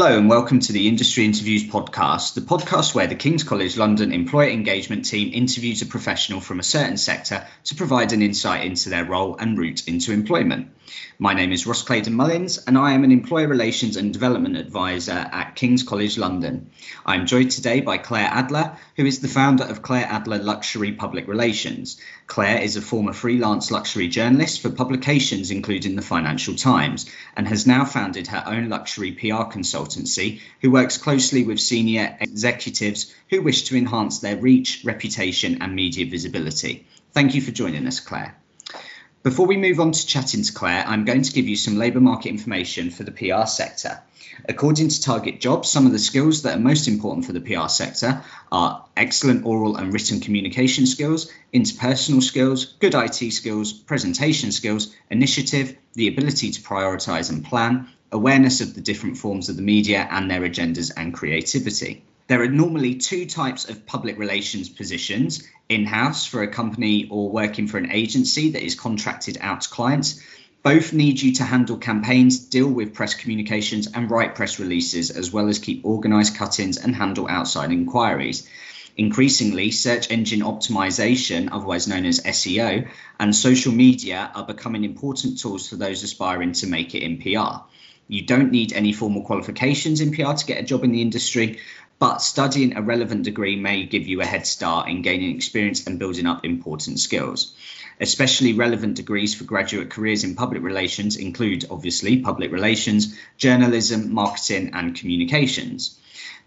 Hello and welcome to the Industry Interviews podcast, the podcast where the King's College London Employer Engagement Team interviews a professional from a certain sector to provide an insight into their role and route into employment. My name is Ross Clayton Mullins and I am an Employer Relations and Development Advisor at King's College London. I am joined today by Claire Adler, who is the founder of Claire Adler Luxury Public Relations. Claire is a former freelance luxury journalist for publications including the Financial Times and has now founded her own luxury PR consultancy who works closely with senior executives who wish to enhance their reach, reputation, and media visibility. Thank you for joining us, Claire. Before we move on to chatting to Claire, I'm going to give you some labour market information for the PR sector. According to Target Jobs, some of the skills that are most important for the PR sector are excellent oral and written communication skills, interpersonal skills, good IT skills, presentation skills, initiative, the ability to prioritise and plan, awareness of the different forms of the media and their agendas and creativity. There are normally two types of public relations positions in house for a company or working for an agency that is contracted out to clients. Both need you to handle campaigns, deal with press communications, and write press releases, as well as keep organized cut ins and handle outside inquiries. Increasingly, search engine optimization, otherwise known as SEO, and social media are becoming important tools for those aspiring to make it in PR. You don't need any formal qualifications in PR to get a job in the industry, but studying a relevant degree may give you a head start in gaining experience and building up important skills. Especially relevant degrees for graduate careers in public relations include, obviously, public relations, journalism, marketing, and communications.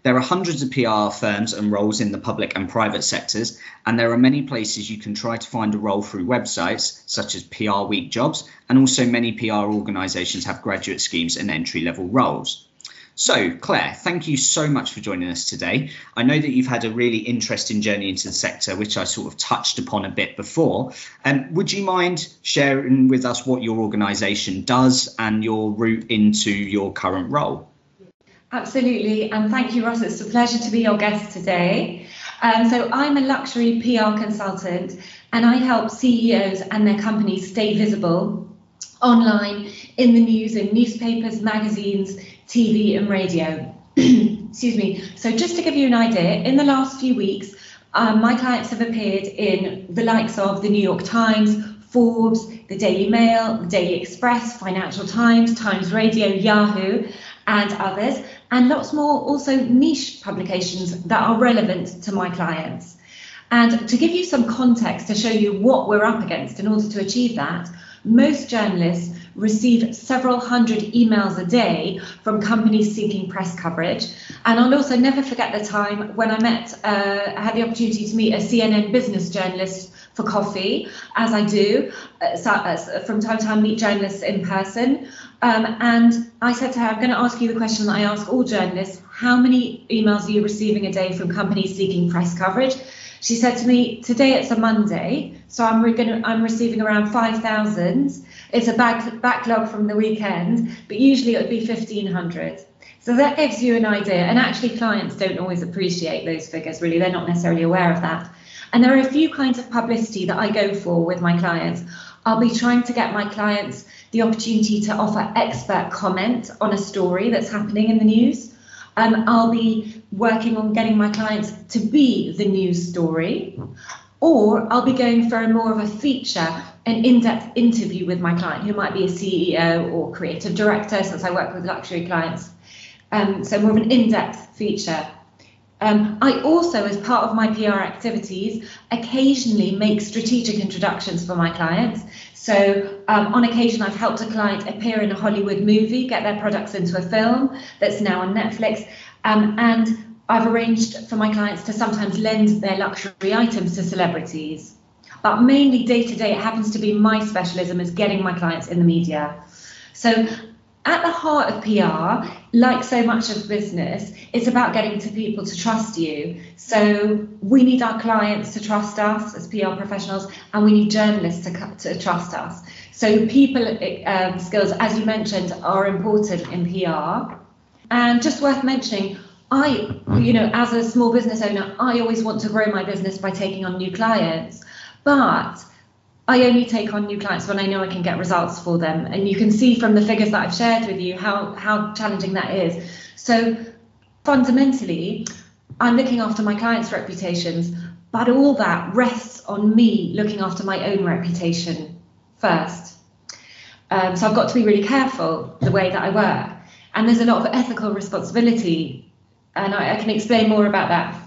There are hundreds of PR firms and roles in the public and private sectors, and there are many places you can try to find a role through websites such as PR Week Jobs, and also many PR organisations have graduate schemes and entry level roles. So, Claire, thank you so much for joining us today. I know that you've had a really interesting journey into the sector, which I sort of touched upon a bit before. Um, would you mind sharing with us what your organisation does and your route into your current role? Absolutely, and thank you, Ross. It's a pleasure to be your guest today. Um, so, I'm a luxury PR consultant, and I help CEOs and their companies stay visible online, in the news, in newspapers, magazines TV and radio. Excuse me. So, just to give you an idea, in the last few weeks, um, my clients have appeared in the likes of the New York Times, Forbes, the Daily Mail, the Daily Express, Financial Times, Times Radio, Yahoo, and others, and lots more also niche publications that are relevant to my clients. And to give you some context to show you what we're up against in order to achieve that, most journalists receive several hundred emails a day from companies seeking press coverage. And I'll also never forget the time when I met, uh, I had the opportunity to meet a CNN business journalist for coffee, as I do uh, uh, from time to time, meet journalists in person. Um, and I said to her, I'm going to ask you the question that I ask all journalists how many emails are you receiving a day from companies seeking press coverage? She said to me, today it's a Monday, so I'm, re- gonna, I'm receiving around 5,000. It's a back, backlog from the weekend, but usually it would be 1,500. So that gives you an idea. And actually, clients don't always appreciate those figures, really. They're not necessarily aware of that. And there are a few kinds of publicity that I go for with my clients. I'll be trying to get my clients the opportunity to offer expert comment on a story that's happening in the news. Um, I'll be working on getting my clients to be the news story or I'll be going for a more of a feature, an in-depth interview with my client who might be a CEO or creative director, since I work with luxury clients. Um, so more of an in-depth feature. Um, I also, as part of my PR activities, occasionally make strategic introductions for my clients. So, um, on occasion, I've helped a client appear in a Hollywood movie, get their products into a film that's now on Netflix, um, and I've arranged for my clients to sometimes lend their luxury items to celebrities. But mainly day to day, it happens to be my specialism is getting my clients in the media. So at the heart of PR, like so much of business, it's about getting to people to trust you. So we need our clients to trust us as PR professionals, and we need journalists to, to trust us. So people um, skills, as you mentioned, are important in PR. And just worth mentioning, I, you know, as a small business owner, I always want to grow my business by taking on new clients. But I only take on new clients when I know I can get results for them. And you can see from the figures that I've shared with you how, how challenging that is. So fundamentally, I'm looking after my clients' reputations, but all that rests on me looking after my own reputation first. Um, so I've got to be really careful the way that I work. And there's a lot of ethical responsibility, and I, I can explain more about that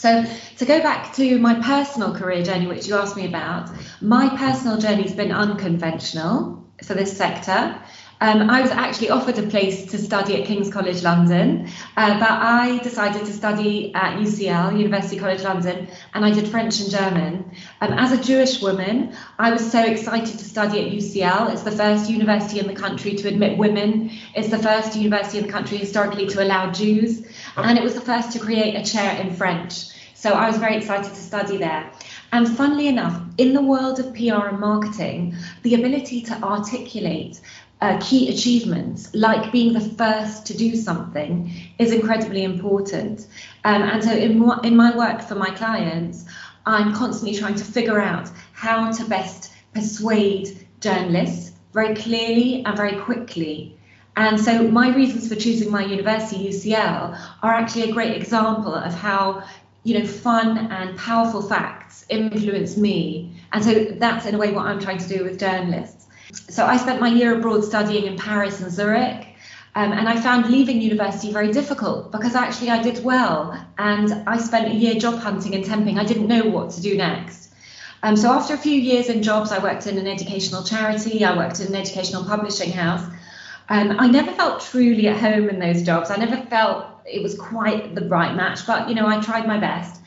so, to go back to my personal career journey, which you asked me about, my personal journey has been unconventional for this sector. Um, I was actually offered a place to study at King's College London, uh, but I decided to study at UCL, University College London, and I did French and German. Um, as a Jewish woman, I was so excited to study at UCL. It's the first university in the country to admit women, it's the first university in the country historically to allow Jews, and it was the first to create a chair in French. So I was very excited to study there. And funnily enough, in the world of PR and marketing, the ability to articulate uh, key achievements, like being the first to do something, is incredibly important. Um, and so, in, in my work for my clients, I'm constantly trying to figure out how to best persuade journalists very clearly and very quickly. And so, my reasons for choosing my university, UCL, are actually a great example of how you know, fun and powerful facts influence me. And so that's in a way what I'm trying to do with journalists. So I spent my year abroad studying in Paris and Zurich. Um, and I found leaving university very difficult because actually I did well and I spent a year job hunting and temping. I didn't know what to do next. Um, so after a few years in jobs, I worked in an educational charity, I worked in an educational publishing house. Um, I never felt truly at home in those jobs. I never felt it was quite the right match, but you know, I tried my best.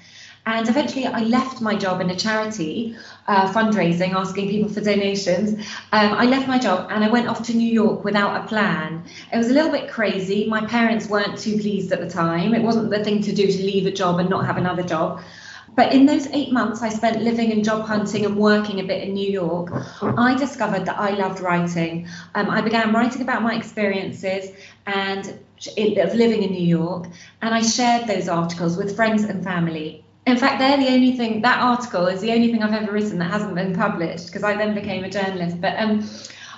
And eventually, I left my job in a charity, uh, fundraising, asking people for donations. Um, I left my job and I went off to New York without a plan. It was a little bit crazy. My parents weren't too pleased at the time. It wasn't the thing to do to leave a job and not have another job. But in those eight months I spent living and job hunting and working a bit in New York, I discovered that I loved writing. Um, I began writing about my experiences and of living in New York, and I shared those articles with friends and family. In fact, they're the only thing, that article is the only thing I've ever written that hasn't been published because I then became a journalist. But um,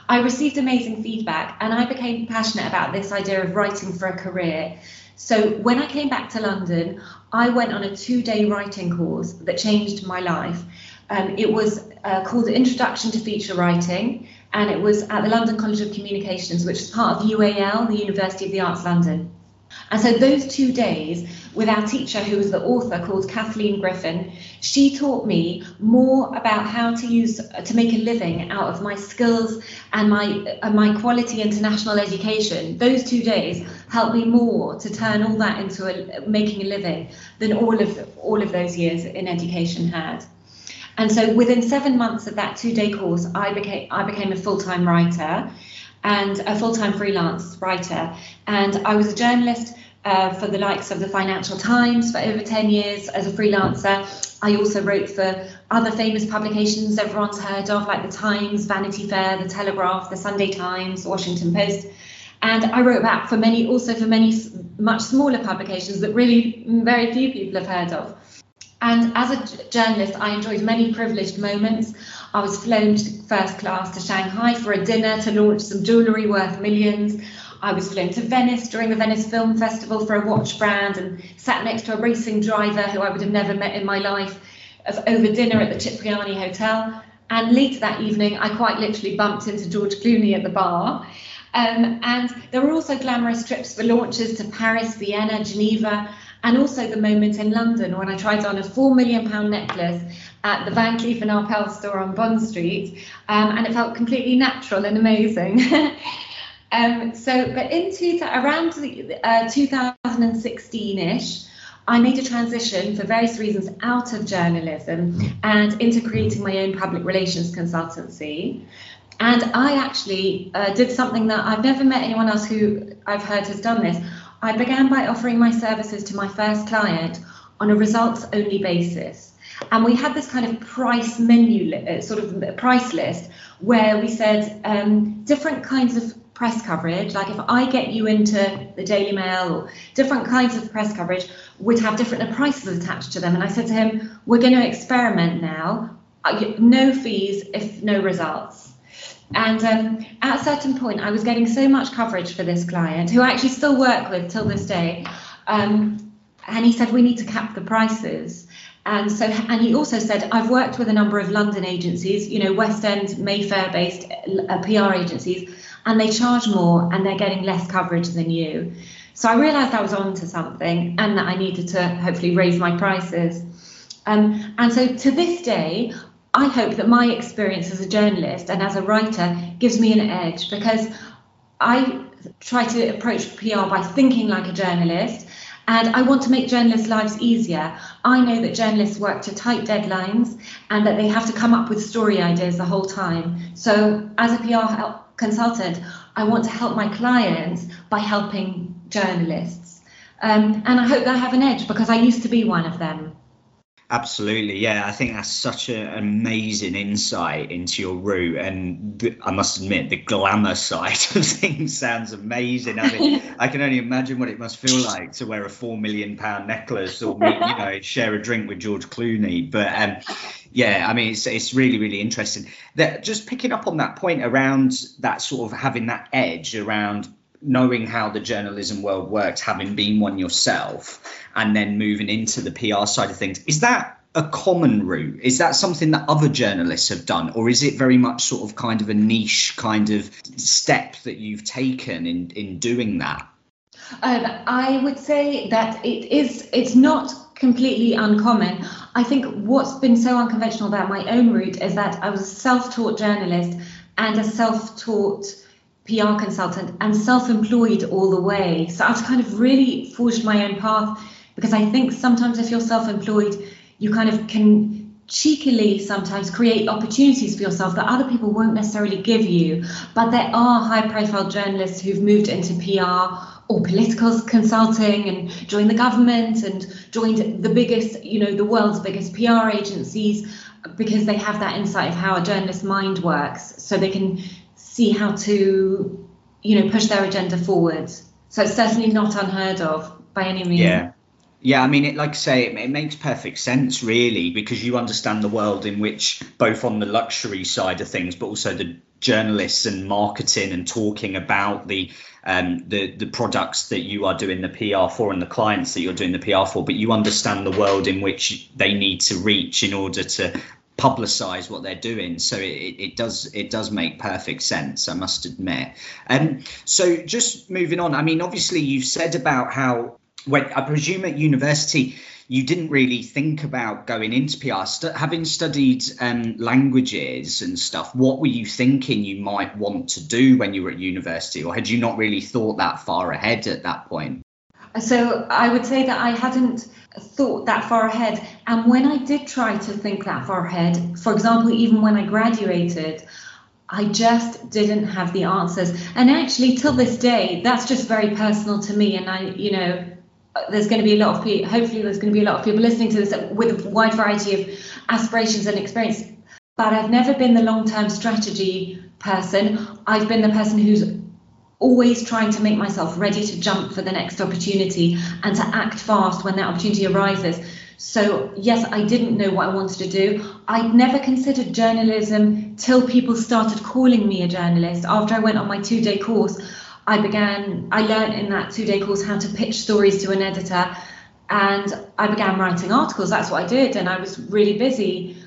I received amazing feedback and I became passionate about this idea of writing for a career. So when I came back to London, I went on a two day writing course that changed my life. Um, it was uh, called Introduction to Feature Writing, and it was at the London College of Communications, which is part of UAL, the University of the Arts London. And so those two days with our teacher, who was the author called Kathleen Griffin, she taught me more about how to use to make a living out of my skills and my uh, my quality international education. Those two days helped me more to turn all that into a, making a living than all of all of those years in education had. And so within seven months of that two-day course, I became I became a full-time writer and a full-time freelance writer. And I was a journalist uh, for the likes of the Financial Times for over 10 years as a freelancer. I also wrote for other famous publications everyone's heard of, like the Times, Vanity Fair, the Telegraph, the Sunday Times, Washington Post. And I wrote back for many, also for many much smaller publications that really very few people have heard of. And as a journalist, I enjoyed many privileged moments. I was flown first class to Shanghai for a dinner to launch some jewellery worth millions. I was flown to Venice during the Venice Film Festival for a watch brand and sat next to a racing driver who I would have never met in my life over dinner at the Cipriani Hotel. And later that evening, I quite literally bumped into George Clooney at the bar. Um, and there were also glamorous trips for launches to Paris, Vienna, Geneva, and also the moment in London when I tried on a four million pound necklace at the Van Cleef and Arpels store on Bond Street, um, and it felt completely natural and amazing. um, so, but into around the, uh, 2016-ish, I made a transition for various reasons out of journalism and into creating my own public relations consultancy. And I actually uh, did something that I've never met anyone else who I've heard has done this. I began by offering my services to my first client on a results only basis. And we had this kind of price menu, uh, sort of price list, where we said um, different kinds of press coverage, like if I get you into the Daily Mail or different kinds of press coverage, would have different prices attached to them. And I said to him, We're going to experiment now no fees if no results. And um, at a certain point, I was getting so much coverage for this client, who I actually still work with till this day. Um, and he said, We need to cap the prices. And so, and he also said, I've worked with a number of London agencies, you know, West End, Mayfair based uh, PR agencies, and they charge more and they're getting less coverage than you. So I realized I was onto something and that I needed to hopefully raise my prices. Um, and so to this day, I hope that my experience as a journalist and as a writer gives me an edge because I try to approach PR by thinking like a journalist and I want to make journalists' lives easier. I know that journalists work to tight deadlines and that they have to come up with story ideas the whole time. So, as a PR consultant, I want to help my clients by helping journalists. Um, and I hope I have an edge because I used to be one of them. Absolutely, yeah. I think that's such an amazing insight into your route, and the, I must admit, the glamour side of things sounds amazing. I mean, I can only imagine what it must feel like to wear a four million pound necklace or you know share a drink with George Clooney. But um, yeah, I mean, it's it's really really interesting. That just picking up on that point around that sort of having that edge around knowing how the journalism world works, having been one yourself, and then moving into the PR side of things, is that a common route? Is that something that other journalists have done, or is it very much sort of kind of a niche kind of step that you've taken in in doing that? Um, I would say that it is. It's not completely uncommon. I think what's been so unconventional about my own route is that I was a self-taught journalist and a self-taught PR consultant and self-employed all the way. So I've kind of really forged my own path because I think sometimes if you're self-employed, you kind of can cheekily sometimes create opportunities for yourself that other people won't necessarily give you. But there are high-profile journalists who've moved into PR or political consulting and joined the government and joined the biggest, you know, the world's biggest PR agencies because they have that insight of how a journalist's mind works. So they can see how to, you know, push their agenda forward. So it's certainly not unheard of by any means. Yeah. Yeah, I mean, it, like I say, it, it, makes perfect sense, really, because you understand the world in which, both on the luxury side of things, but also the journalists and marketing and talking about the um, the the products that you are doing the PR for and the clients that you're doing the PR for, but you understand the world in which they need to reach in order to publicize what they're doing. So it, it does it does make perfect sense i must admit. And um, so just moving on i mean obviously you've said about how when i presume at university you didn't really think about going into pr St- having studied um, languages and stuff what were you thinking you might want to do when you were at university or had you not really thought that far ahead at that point so i would say that i hadn't thought that far ahead. And when I did try to think that far ahead, for example, even when I graduated, I just didn't have the answers. And actually, till this day, that's just very personal to me. And I, you know, there's going to be a lot of people, hopefully, there's going to be a lot of people listening to this with a wide variety of aspirations and experience. But I've never been the long term strategy person. I've been the person who's always trying to make myself ready to jump for the next opportunity and to act fast when that opportunity arises. So, yes, I didn't know what I wanted to do. I'd never considered journalism till people started calling me a journalist. After I went on my two day course, I began, I learned in that two day course how to pitch stories to an editor and I began writing articles. That's what I did, and I was really busy.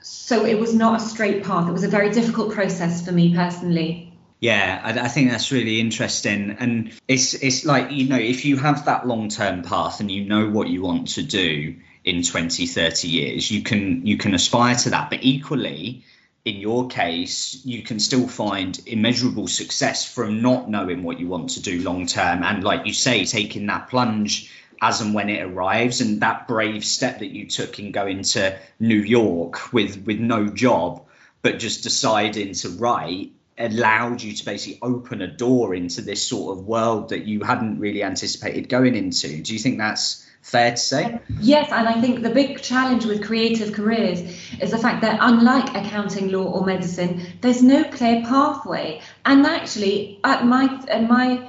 So, it was not a straight path. It was a very difficult process for me personally. Yeah, I, I, think that's really interesting, and it's it's like you know if you have that long term path and you know what you want to do in 20, 30 years, you can you can aspire to that. But equally, in your case, you can still find immeasurable success from not knowing what you want to do long term, and like you say, taking that plunge as and when it arrives, and that brave step that you took in going to New York with with no job, but just deciding to write allowed you to basically open a door into this sort of world that you hadn't really anticipated going into. Do you think that's fair to say? Yes, and I think the big challenge with creative careers is the fact that unlike accounting, law, or medicine, there's no clear pathway. And actually, at my at my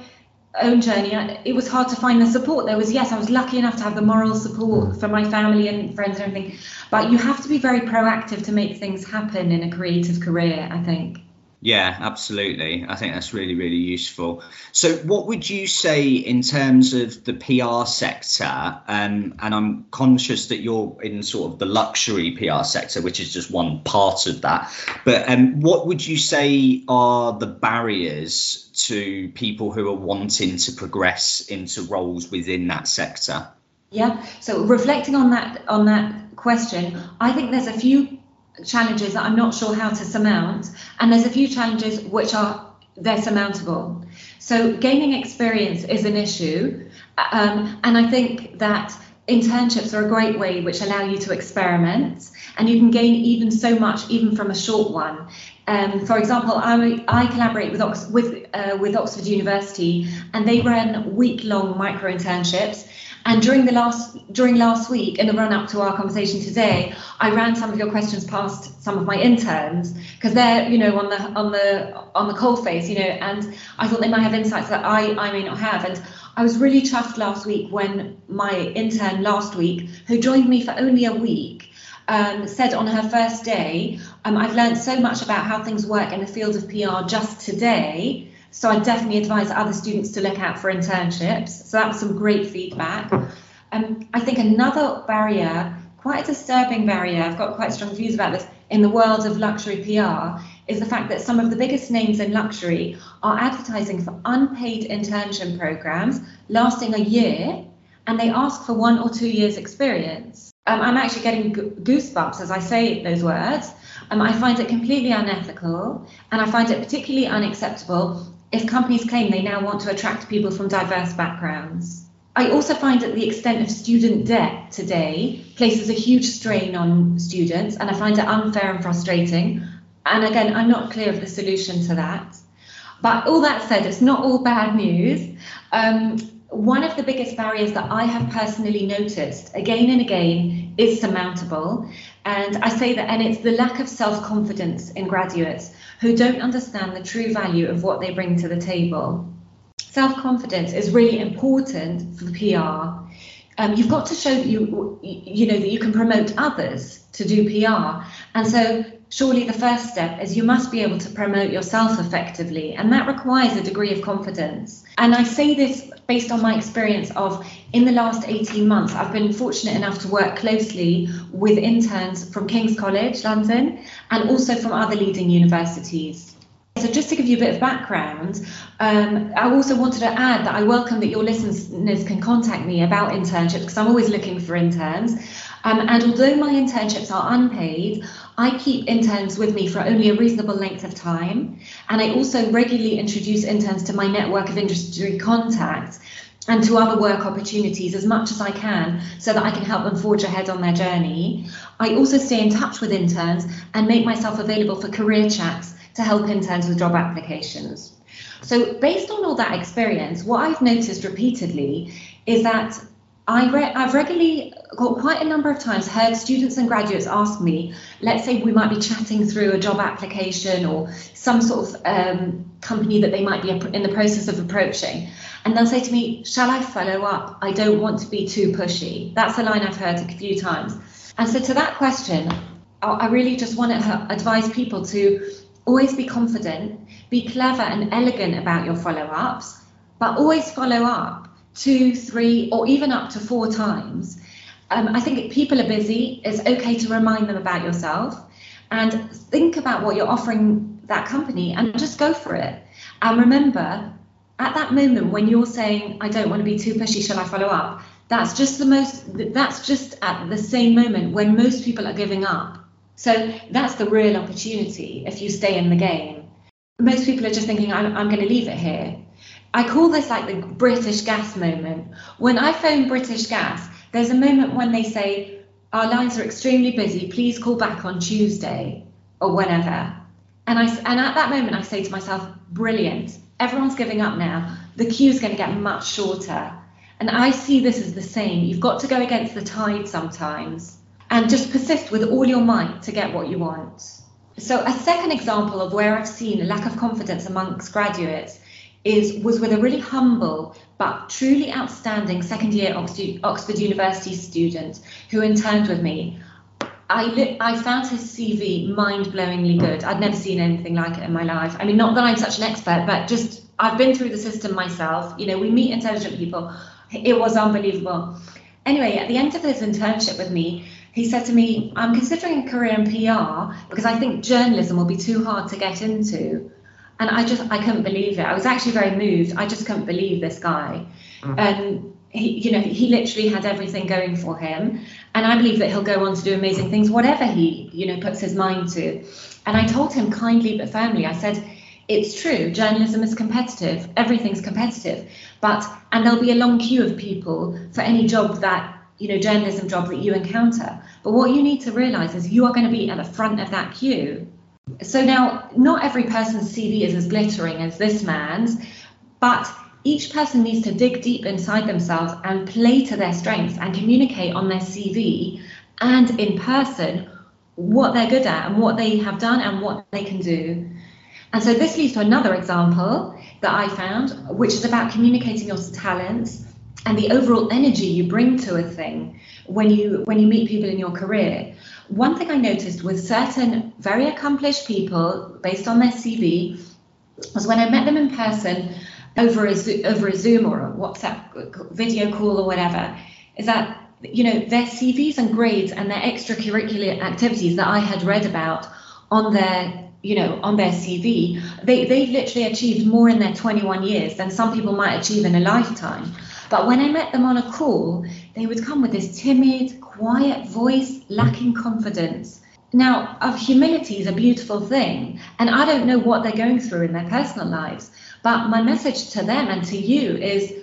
own journey, it was hard to find the support. There was, yes, I was lucky enough to have the moral support for my family and friends and everything, but you have to be very proactive to make things happen in a creative career, I think. Yeah, absolutely. I think that's really, really useful. So, what would you say in terms of the PR sector? Um, and I'm conscious that you're in sort of the luxury PR sector, which is just one part of that. But um, what would you say are the barriers to people who are wanting to progress into roles within that sector? Yeah. So, reflecting on that on that question, I think there's a few challenges that I'm not sure how to surmount, and there's a few challenges which are they're surmountable. So gaining experience is an issue, um, and I think that internships are a great way which allow you to experiment, and you can gain even so much even from a short one. Um, for example, I, I collaborate with Ox- with uh, with Oxford University, and they run week-long micro internships and during the last during last week, in the run up to our conversation today, I ran some of your questions past some of my interns because they're you know on the on the on the coal face, you know, and I thought they might have insights that I I may not have. And I was really chuffed last week when my intern last week, who joined me for only a week, um, said on her first day, um, I've learned so much about how things work in the field of PR just today so I definitely advise other students to look out for internships. So that was some great feedback. Um, I think another barrier, quite a disturbing barrier, I've got quite strong views about this, in the world of luxury PR, is the fact that some of the biggest names in luxury are advertising for unpaid internship programs lasting a year, and they ask for one or two years' experience. Um, I'm actually getting goosebumps as I say those words. Um, I find it completely unethical, and I find it particularly unacceptable if companies claim they now want to attract people from diverse backgrounds. I also find that the extent of student debt today places a huge strain on students, and I find it unfair and frustrating. And again, I'm not clear of the solution to that. But all that said, it's not all bad news. Um, one of the biggest barriers that I have personally noticed again and again is surmountable. And I say that, and it's the lack of self confidence in graduates who don't understand the true value of what they bring to the table. Self confidence is really important for the PR. Um, you've got to show that you, you know, that you can promote others to do PR. And so, surely the first step is you must be able to promote yourself effectively, and that requires a degree of confidence. And I say this based on my experience of in the last 18 months, I've been fortunate enough to work closely with interns from King's College, London, and also from other leading universities. So, just to give you a bit of background, um, I also wanted to add that I welcome that your listeners can contact me about internships because I'm always looking for interns. Um, and although my internships are unpaid, I keep interns with me for only a reasonable length of time. And I also regularly introduce interns to my network of industry contacts and to other work opportunities as much as I can so that I can help them forge ahead on their journey. I also stay in touch with interns and make myself available for career chats to help interns with job applications. So, based on all that experience, what I've noticed repeatedly is that I re- I've regularly got quite a number of times heard students and graduates ask me, let's say we might be chatting through a job application or some sort of um, company that they might be in the process of approaching. And they'll say to me, Shall I follow up? I don't want to be too pushy. That's a line I've heard a few times. And so, to that question, I really just want to advise people to always be confident, be clever and elegant about your follow ups, but always follow up two, three, or even up to four times. Um, I think people are busy. It's okay to remind them about yourself and think about what you're offering that company and just go for it. And remember, at that moment when you're saying, I don't want to be too pushy, shall I follow up? That's just the most, that's just at the same moment when most people are giving up. So that's the real opportunity if you stay in the game. Most people are just thinking, I'm, I'm going to leave it here. I call this like the British gas moment. When I phone British Gas, there's a moment when they say, Our lines are extremely busy, please call back on Tuesday or whenever. And I and at that moment I say to myself, brilliant everyone's giving up now. The queue's going to get much shorter. And I see this as the same. You've got to go against the tide sometimes and just persist with all your might to get what you want. So, a second example of where I've seen a lack of confidence amongst graduates is was with a really humble but truly outstanding second year Oxford, University student who interned with me. I, li- I found his CV mind blowingly good. I'd never seen anything like it in my life. I mean, not that I'm such an expert, but just I've been through the system myself. You know, we meet intelligent people. It was unbelievable. Anyway, at the end of his internship with me, he said to me, I'm considering a career in PR because I think journalism will be too hard to get into. And I just, I couldn't believe it. I was actually very moved. I just couldn't believe this guy. Mm-hmm. And he, you know, he literally had everything going for him. And I believe that he'll go on to do amazing things, whatever he, you know, puts his mind to. And I told him kindly but firmly, I said, it's true, journalism is competitive, everything's competitive. But, and there'll be a long queue of people for any job that you know, journalism job that you encounter. But what you need to realize is you are going to be at the front of that queue. So now, not every person's CV is as glittering as this man's, but each person needs to dig deep inside themselves and play to their strengths and communicate on their CV and in person what they're good at and what they have done and what they can do. And so this leads to another example that I found, which is about communicating your talents and the overall energy you bring to a thing when you when you meet people in your career. One thing I noticed with certain very accomplished people, based on their CV, was when I met them in person over a over a Zoom or a WhatsApp video call or whatever, is that you know their CVs and grades and their extracurricular activities that I had read about on their you know, on their CV, they, they've literally achieved more in their 21 years than some people might achieve in a lifetime. But when I met them on a call, they would come with this timid, quiet voice, lacking confidence. Now, of humility is a beautiful thing, and I don't know what they're going through in their personal lives, but my message to them and to you is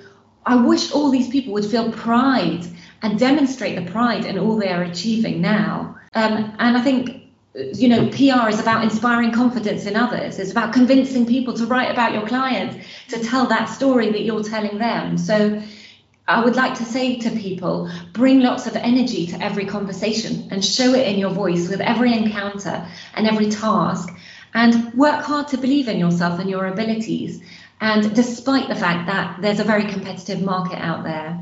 I wish all these people would feel pride and demonstrate the pride in all they are achieving now. Um, and I think you know, PR is about inspiring confidence in others. It's about convincing people to write about your clients, to tell that story that you're telling them. So I would like to say to people bring lots of energy to every conversation and show it in your voice with every encounter and every task. And work hard to believe in yourself and your abilities. And despite the fact that there's a very competitive market out there.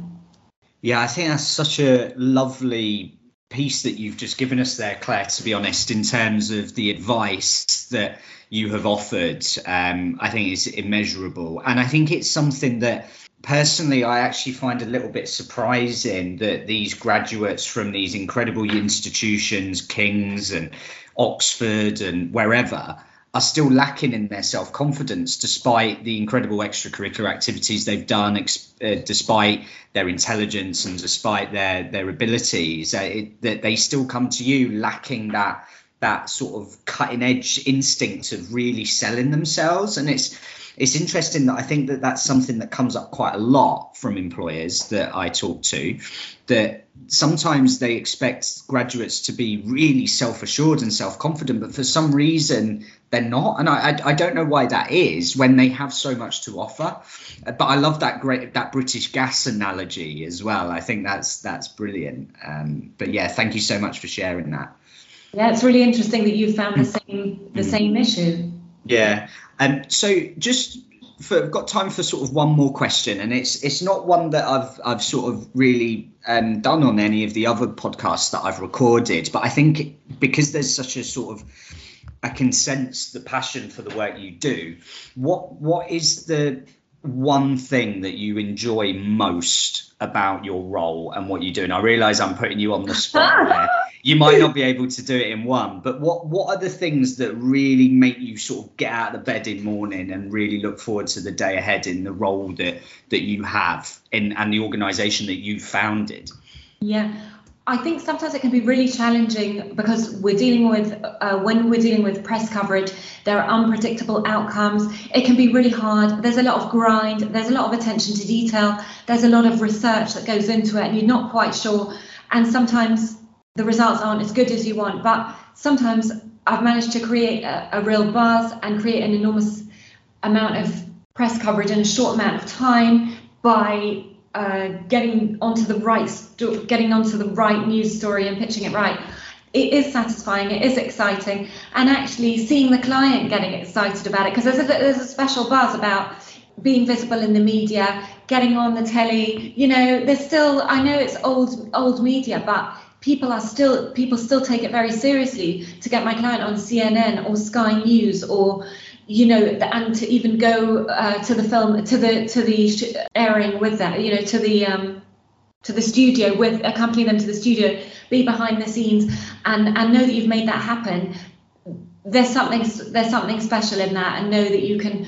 Yeah, I think that's such a lovely piece that you've just given us there, Claire, to be honest, in terms of the advice that you have offered. Um, I think is immeasurable. And I think it's something that personally, I actually find a little bit surprising that these graduates from these incredible institutions, King's and Oxford and wherever, are still lacking in their self confidence despite the incredible extracurricular activities they've done, uh, despite their intelligence and despite their their abilities. Uh, it, that they still come to you lacking that that sort of cutting edge instinct of really selling themselves, and it's it's interesting that I think that that's something that comes up quite a lot from employers that I talk to. That sometimes they expect graduates to be really self-assured and self-confident, but for some reason they're not, and I, I, I don't know why that is when they have so much to offer. But I love that great that British gas analogy as well. I think that's that's brilliant. Um, but yeah, thank you so much for sharing that. Yeah, it's really interesting that you found the same the same issue. Yeah. Um, so just for, I've got time for sort of one more question, and it's it's not one that I've I've sort of really um, done on any of the other podcasts that I've recorded, but I think because there's such a sort of I can sense the passion for the work you do. What what is the one thing that you enjoy most about your role and what you do? And I realise I'm putting you on the spot there. You might not be able to do it in one but what what are the things that really make you sort of get out of the bed in morning and really look forward to the day ahead in the role that that you have in and the organization that you founded? Yeah I think sometimes it can be really challenging because we're dealing with, uh, when we're dealing with press coverage, there are unpredictable outcomes. It can be really hard. There's a lot of grind, there's a lot of attention to detail, there's a lot of research that goes into it, and you're not quite sure. And sometimes the results aren't as good as you want. But sometimes I've managed to create a, a real buzz and create an enormous amount of press coverage in a short amount of time by uh, getting onto the right sto- getting onto the right news story and pitching it right. It is satisfying. It is exciting, and actually seeing the client getting excited about it because there's a, there's a special buzz about being visible in the media, getting on the telly. You know, there's still I know it's old old media, but people are still people still take it very seriously to get my client on CNN or Sky News or you know and to even go uh, to the film to the to the airing with that you know to the um, to the studio with accompany them to the studio be behind the scenes and and know that you've made that happen. There's something there's something special in that and know that you can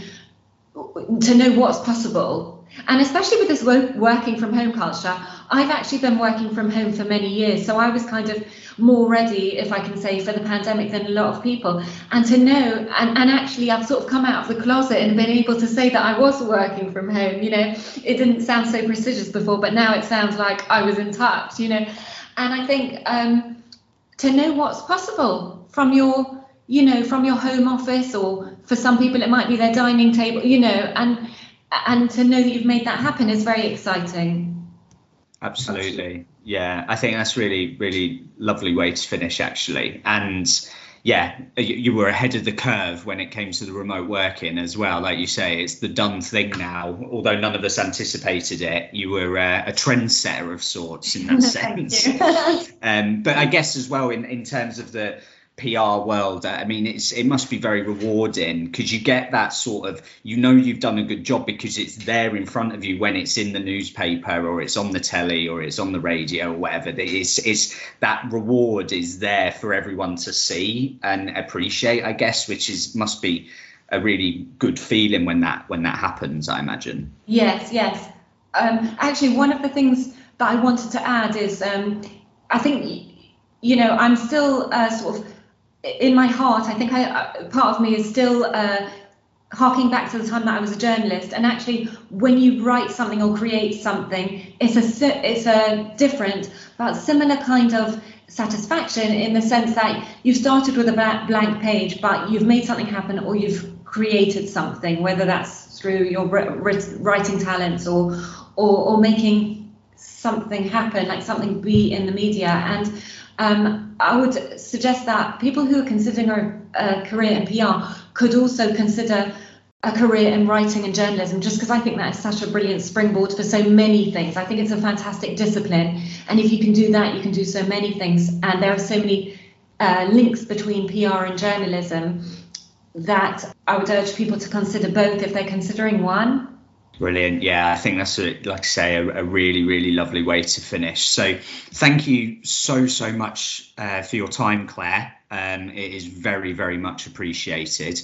to know what's possible and especially with this working from home culture i've actually been working from home for many years so i was kind of more ready if i can say for the pandemic than a lot of people. And to know and, and actually i've sort of come out of the closet and been able to say that i was working from home you know. It didn't sound so prestigious before but now it sounds like i was in touch you know. And i think um, to know what's possible from your you know from your home office or for some people it might be their dining table you know. And and to know that you've made that happen is very exciting. Absolutely. Yeah i think that's really really lovely way to finish actually. And yeah you, were ahead of the curve when it came to the remote working as well. Like you say it's the done thing now. Although none of us anticipated it you were uh, a trendsetter of sorts in that sense. um, but i guess as well in, in terms of the PR world, I mean, it's it must be very rewarding because you get that sort of you know you've done a good job because it's there in front of you when it's in the newspaper or it's on the telly or it's on the radio or whatever. It's it's that reward is there for everyone to see and appreciate, I guess, which is must be a really good feeling when that when that happens. I imagine. Yes, yes. Um, actually, one of the things that I wanted to add is um, I think you know I'm still uh, sort of in my heart, I think I, uh, part of me is still uh, harking back to the time that I was a journalist. And actually, when you write something or create something, it's a it's a different but similar kind of satisfaction in the sense that you've started with a blank page, but you've made something happen or you've created something, whether that's through your writing talents or or, or making something happen, like something be in the media and um, I would suggest that people who are considering a, a career in PR could also consider a career in writing and journalism just because I think that is such a brilliant springboard for so many things. I think it's a fantastic discipline. And if you can do that, you can do so many things. And there are so many uh, links between PR and journalism that I would urge people to consider both if they're considering one. Brilliant. Yeah, I think that's a, like I say a, a, really really lovely way to finish. So thank you so so much uh, for your time, Claire. Um, it is very very much appreciated.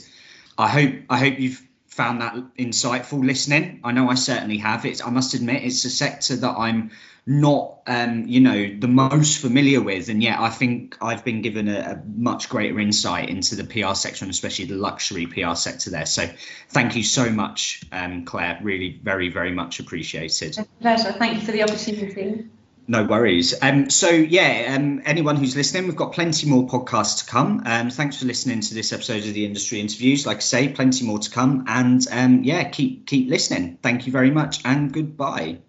I hope I hope you've found that insightful listening. I know I certainly have. It's I must admit it's a sector that I'm not um, you know the most familiar with. And yet i think i've been given a, a, much greater insight into the pr sector and especially the luxury pr sector there. So thank you so much um, claire. Really very very much appreciated. Pleasure. Thank you for the opportunity no worries. Um, so yeah, um, anyone who's listening, we've got plenty more podcasts to come. Um, thanks for listening to this episode of the industry interviews. Like I say, plenty more to come, and um, yeah, keep keep listening. Thank you very much, and goodbye.